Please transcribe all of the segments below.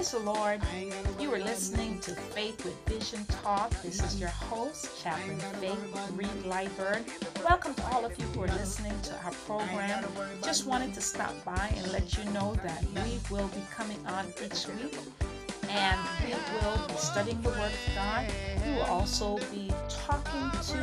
Praise the Lord. You are listening to Faith with Vision Talk. This is your host, Chaplain Faithe Reid Liburd. Welcome to all of you who are listening to our program. Just wanted to stop by and let you know that we will be coming on each week and we will be studying the Word of God. We will also be talking to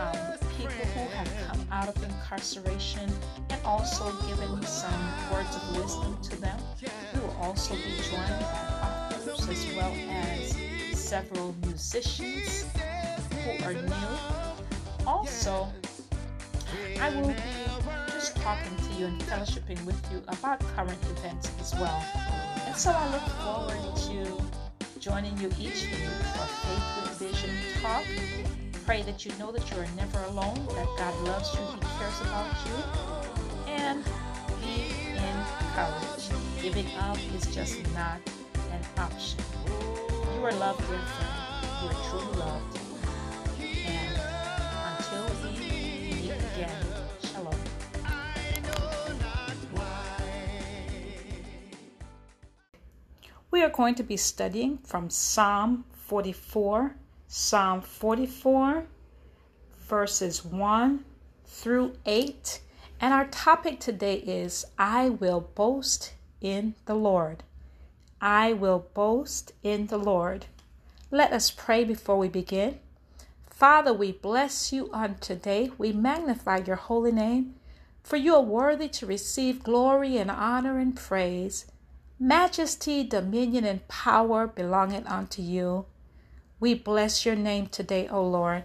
um, people who have come out of incarceration and also giving some words of wisdom to them. Also be joined by authors as well as several musicians who are new. Also, I will be just talking to you and fellowshipping with you about current events as well. And so I look forward to joining you each week for Faith with Vision Talk. Pray that you know that you are never alone, that God loves you, He cares about you, and be encouraged. Giving up is just not an option. You are loved, dear friend. You are truly loved. And until we meet again. We are going to be studying from Psalm 44, Psalm 44, verses 1 through 8. And our topic today is I will boast in the Lord. I will boast in the Lord. Let us pray before we begin. Father, we bless you on today. We magnify your holy name, for you are worthy to receive glory and honor and praise. Majesty, dominion, and power belonging unto you. We bless your name today, O Lord.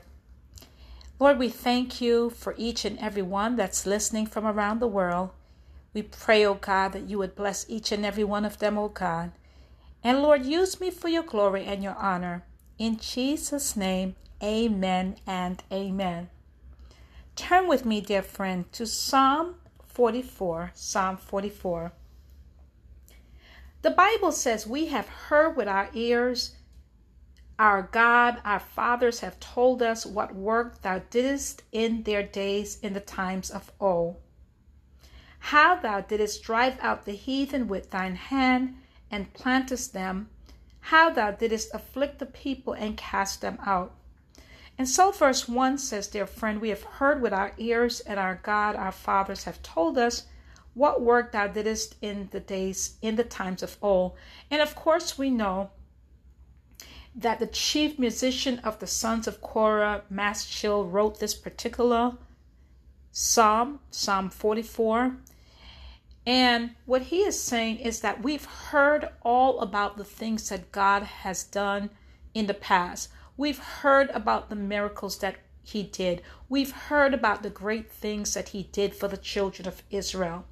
Lord, we thank you for each and every one that's listening from around the world. We pray, O God, that you would bless each and every one of them, O God. And Lord, use me for your glory and your honor. In Jesus' name, amen and amen. Turn with me, dear friend, to Psalm 44. Psalm 44. The Bible says, We have heard with our ears, our God, our fathers have told us what work thou didst in their days in the times of old. How thou didst drive out the heathen with thine hand and plantest them, how thou didst afflict the people and cast them out. And so, verse 1 says, Dear friend, we have heard with our ears, and our God, our fathers have told us what work thou didst in the days, in the times of old. And of course, we know that the chief musician of the sons of Korah, Maschil, wrote this particular psalm, Psalm 44. And what he is saying is that we've heard all about the things that God has done in the past. We've heard about the miracles that he did. We've heard about the great things that he did for the children of Israel.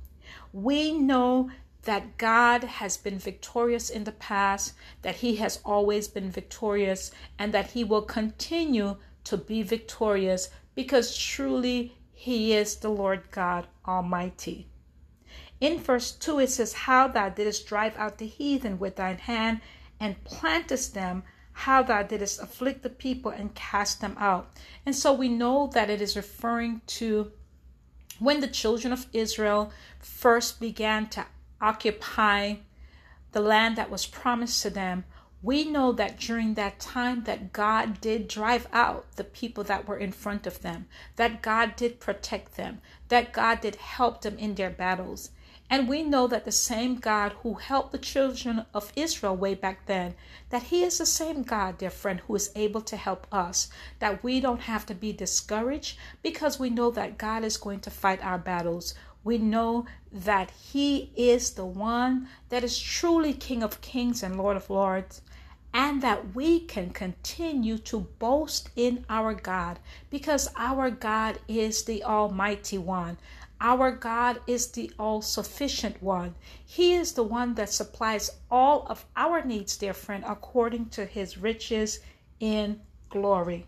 We know that God has been victorious in the past, that He has always been victorious, and that He will continue to be victorious because truly He is the Lord God Almighty. In verse 2, it says, How thou didst drive out the heathen with thine hand and plantest them, how thou didst afflict the people and cast them out. And so we know that it is referring to when the children of Israel first began to occupy the land that was promised to them, we know that during that time that God did drive out the people that were in front of them, that God did protect them, that God did help them in their battles. And we know that the same God who helped the children of Israel way back then, that He is the same God, dear friend, who is able to help us. That we don't have to be discouraged because we know that God is going to fight our battles. We know that He is the one that is truly King of kings and Lord of lords and that we can continue to boast in our God because our God is the Almighty One. Our God is the all sufficient one. He is the one that supplies all of our needs, dear friend, according to his riches in glory.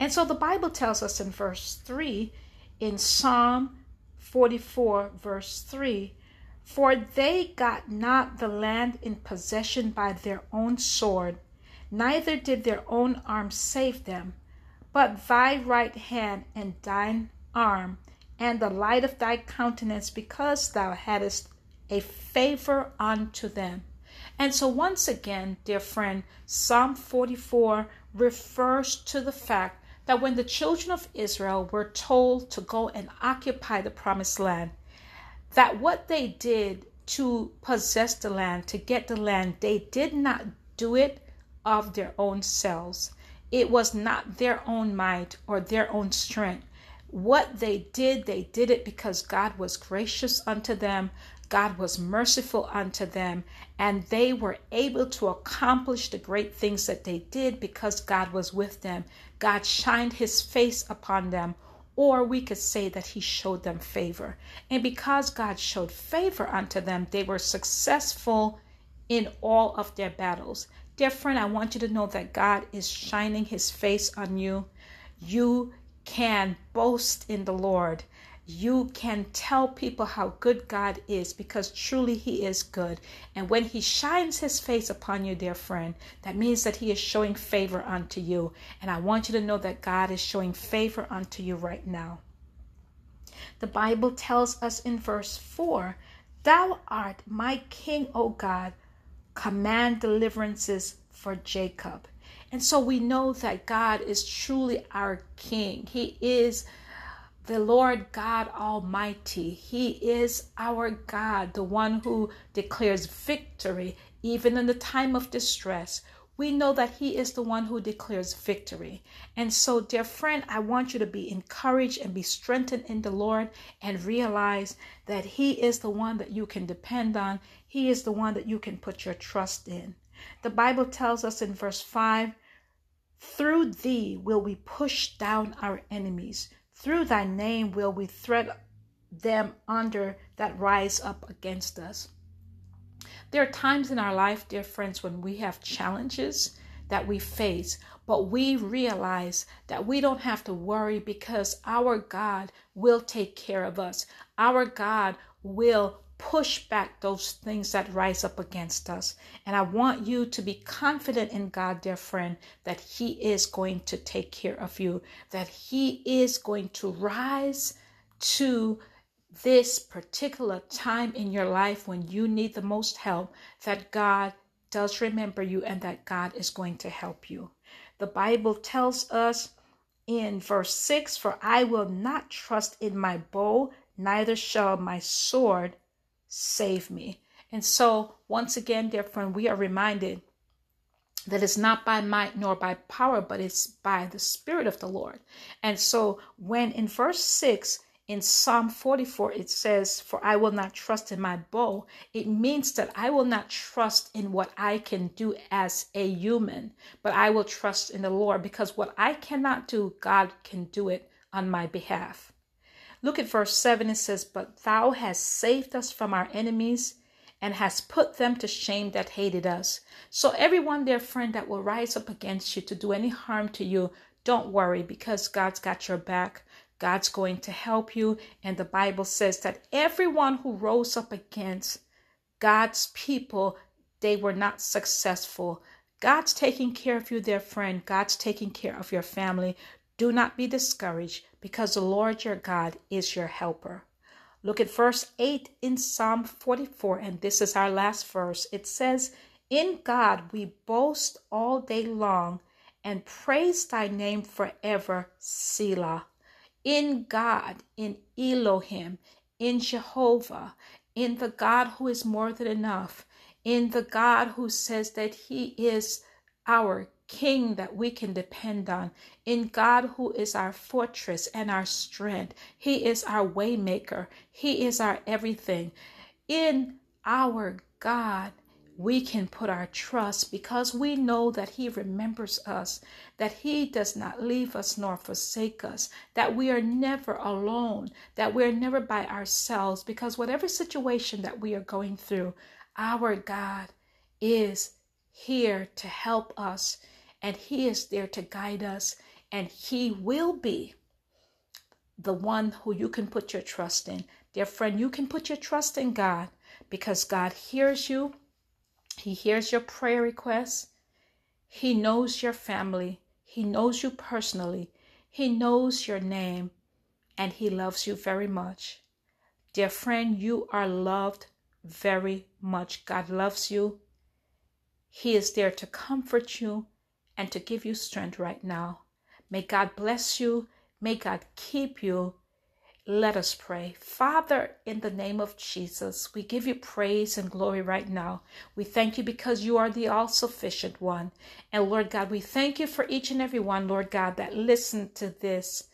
And so the Bible tells us in verse 3 in Psalm 44, verse 3 For they got not the land in possession by their own sword, neither did their own arm save them, but thy right hand and thine arm and the light of thy countenance, because thou hadst a favor unto them. And so, once again, dear friend, Psalm 44 refers to the fact that when the children of Israel were told to go and occupy the promised land, that what they did to possess the land, to get the land, they did not do it of their own selves. It was not their own might or their own strength. What they did, they did it because God was gracious unto them, God was merciful unto them, and they were able to accomplish the great things that they did because God was with them. God shined his face upon them, or we could say that he showed them favor. And because God showed favor unto them, they were successful in all of their battles. Dear friend, I want you to know that God is shining his face on you. You can boast in the Lord you can tell people how good God is because truly He is good. And when He shines His face upon you, dear friend, that means that He is showing favor unto you. And I want you to know that God is showing favor unto you right now. The Bible tells us in verse 4 Thou art my King, O God, command deliverances for Jacob. And so we know that God is truly our King. He is the Lord God Almighty. He is our God, the one who declares victory even in the time of distress. We know that He is the one who declares victory. And so, dear friend, I want you to be encouraged and be strengthened in the Lord and realize that He is the one that you can depend on. He is the one that you can put your trust in. The Bible tells us in verse 5 Through thee will we push down our enemies. Through thy name will we thread them under that rise up against us. There are times in our life, dear friends, when we have challenges that we face, but we realize that we don't have to worry because our God will take care of us. Our God will push back those things that rise up against us. And I want you to be confident in God, dear friend, that He is going to take care of you, that He is going to rise to this particular time in your life when you need the most help, that God does remember you and that God is going to help you. The Bible tells us in verse 6 For I will not trust in my bow, neither shall my sword save me. And so, once again, dear friend, we are reminded that it's not by might nor by power, but it's by the Spirit of the Lord. And so, when in verse 6 in Psalm 44 it says, For I will not trust in my bow, it means that I will not trust in what I can do as a human, but I will trust in the Lord because what I cannot do, God can do it on my behalf. Look at verse 7. It says, But thou hast saved us from our enemies and hast put them to shame that hated us. So, everyone, dear friend, that will rise up against you to do any harm to you, don't worry because God's got your back. God's going to help you. And the Bible says that everyone who rose up against God's people, they were not successful. God's taking care of you, dear friend. God's taking care of your family. Do not be discouraged because the Lord your God is your helper. Look at verse 8 in Psalm 44, and this is our last verse. It says, In God we boast all day long and praise thy name forever, Selah. In God, in Elohim, in Jehovah, in the God who is more than enough, in the God who says that he is our King that we can depend on, in God who is our fortress and our strength. He is our waymaker. He is our everything. In our God, we can put our trust because we know that He remembers us, that He does not leave us nor forsake us, that we are never alone, that we're never by ourselves, because whatever situation that we are going through, our God is here to help us and He is there to guide us, and He will be the one who you can put your trust in. Dear friend, you can put your trust in God because God hears you, He hears your prayer requests, He knows your family, He knows you personally, He knows your name, and He loves you very much. Dear friend, you are loved very much. God loves you He is there to comfort you and to give you strength right now. May God bless you. May God keep you. Let us pray. Father, in the name of Jesus, we give you praise and glory right now. We thank you because you are the all sufficient one. And Lord God, we thank you for each and every one, Lord God, that listened to this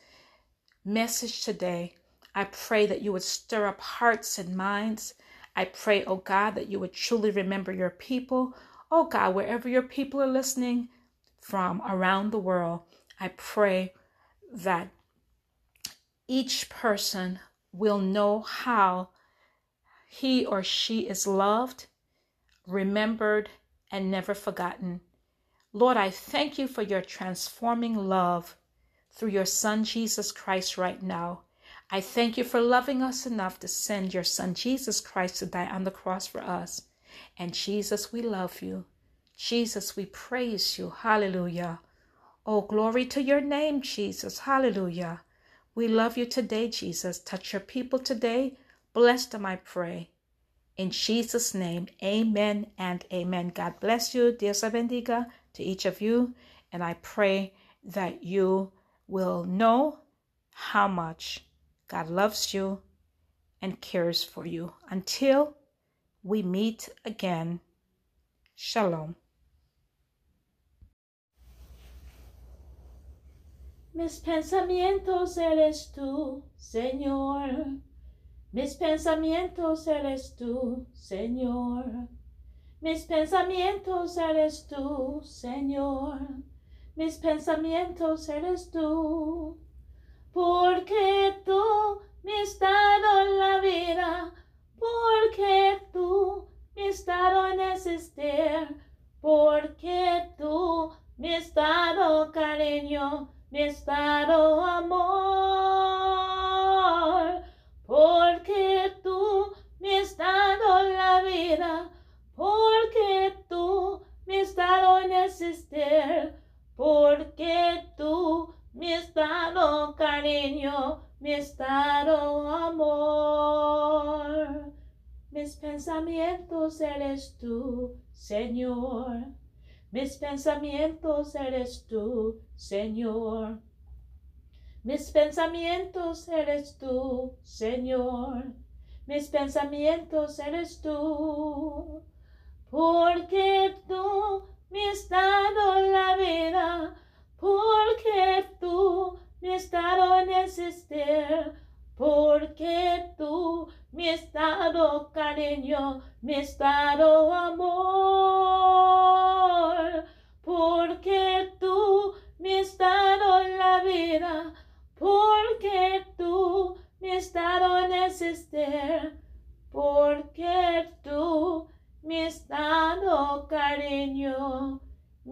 message today. I pray that you would stir up hearts and minds. I pray, oh God, that you would truly remember your people. Oh God, wherever your people are listening from around the world, I pray that each person will know how he or she is loved, remembered, and never forgotten. Lord, I thank you for your transforming love through your Son Jesus Christ right now. I thank you for loving us enough to send your Son Jesus Christ to die on the cross for us. And Jesus, we love you. Jesus, we praise you. Hallelujah. Oh, glory to your name, Jesus. Hallelujah. We love you today, Jesus. Touch your people today. Bless them, I pray. In Jesus' name, amen and amen. God bless you. Dios bendiga to each of you. And I pray that you will know how much God loves you and cares for you. Until we meet again, shalom. Mis pensamientos eres tú, Señor. Mis pensamientos eres tú, Señor. Mis pensamientos eres tú, Señor. Mis pensamientos eres tú. Porque tú me has dado la vida. Porque tú me has dado en existir. Porque tú me has dado cariño mi estado amor, porque tú me has dado la vida, porque tú me has dado en existir, porque tú me has dado cariño, mi estado amor. Mis pensamientos eres tú, Señor. Mis pensamientos eres tú, Señor. Mis pensamientos eres tú, Señor. Mis pensamientos eres tú. Porque tú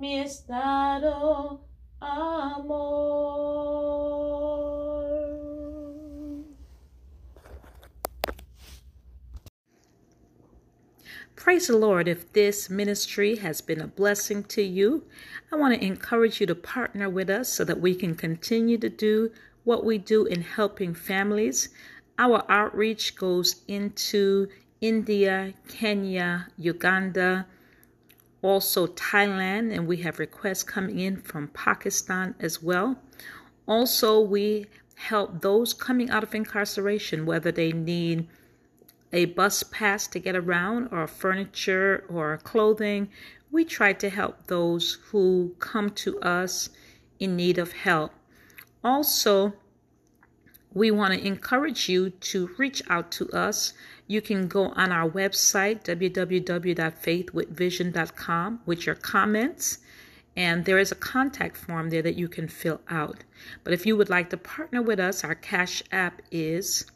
has dado amor. Praise the Lord. If this ministry has been a blessing to you, I want to encourage you to partner with us so that we can continue to do what we do in helping families. Our outreach goes into India, Kenya, Uganda, also Thailand, and we have requests coming in from Pakistan as well. Also, we help those coming out of incarceration, whether they need a bus pass to get around, or furniture, or clothing. We try to help those who come to us in need of help. Also, we want to encourage you to reach out to us. You can go on our website, www.faithwithvision.com, with your comments, and there is a contact form there that you can fill out. But if you would like to partner with us, our Cash App is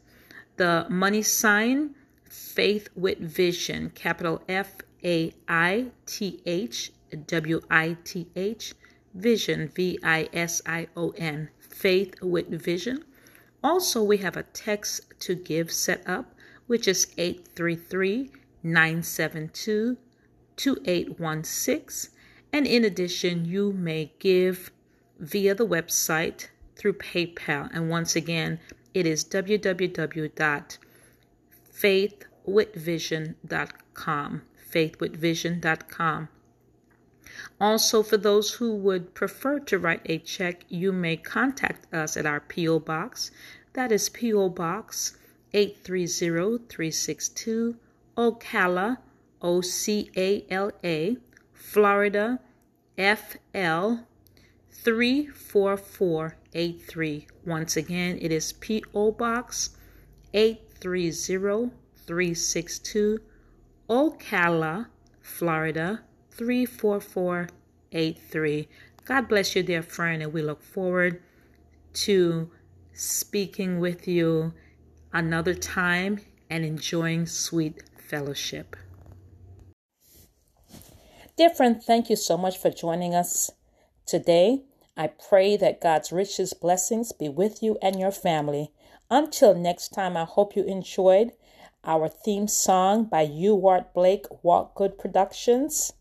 the money sign Faith with Vision, capital F A I T H W I T H, Vision, V I S I O N, Faith with Vision. Also, we have a text to give set up, which is 833 972 2816. And in addition, you may give via the website through PayPal. And once again, it is www faithwithvision.com. Faithwithvision.com. Also, for those who would prefer to write a check, you may contact us at our P.O. Box. That is P.O. Box 830 362 Ocala, O C A L A, Florida, FL 34483. Once again, it is P.O. Box 830 362 Ocala, Florida 34483. God bless you, dear friend, and we look forward to speaking with you another time and enjoying sweet fellowship. Dear friend, thank you so much for joining us today. I pray that God's richest blessings be with you and your family. Until next time, I hope you enjoyed our theme song by Ewart Blake Walk Good Productions.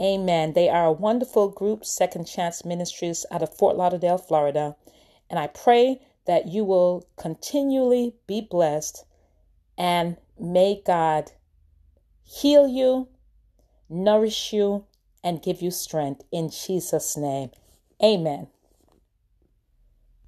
Amen. They are a wonderful group, Second Chance Ministries out of Fort Lauderdale, Florida. And I pray that you will continually be blessed and may God heal you, nourish you, and give you strength in Jesus' name. Amen.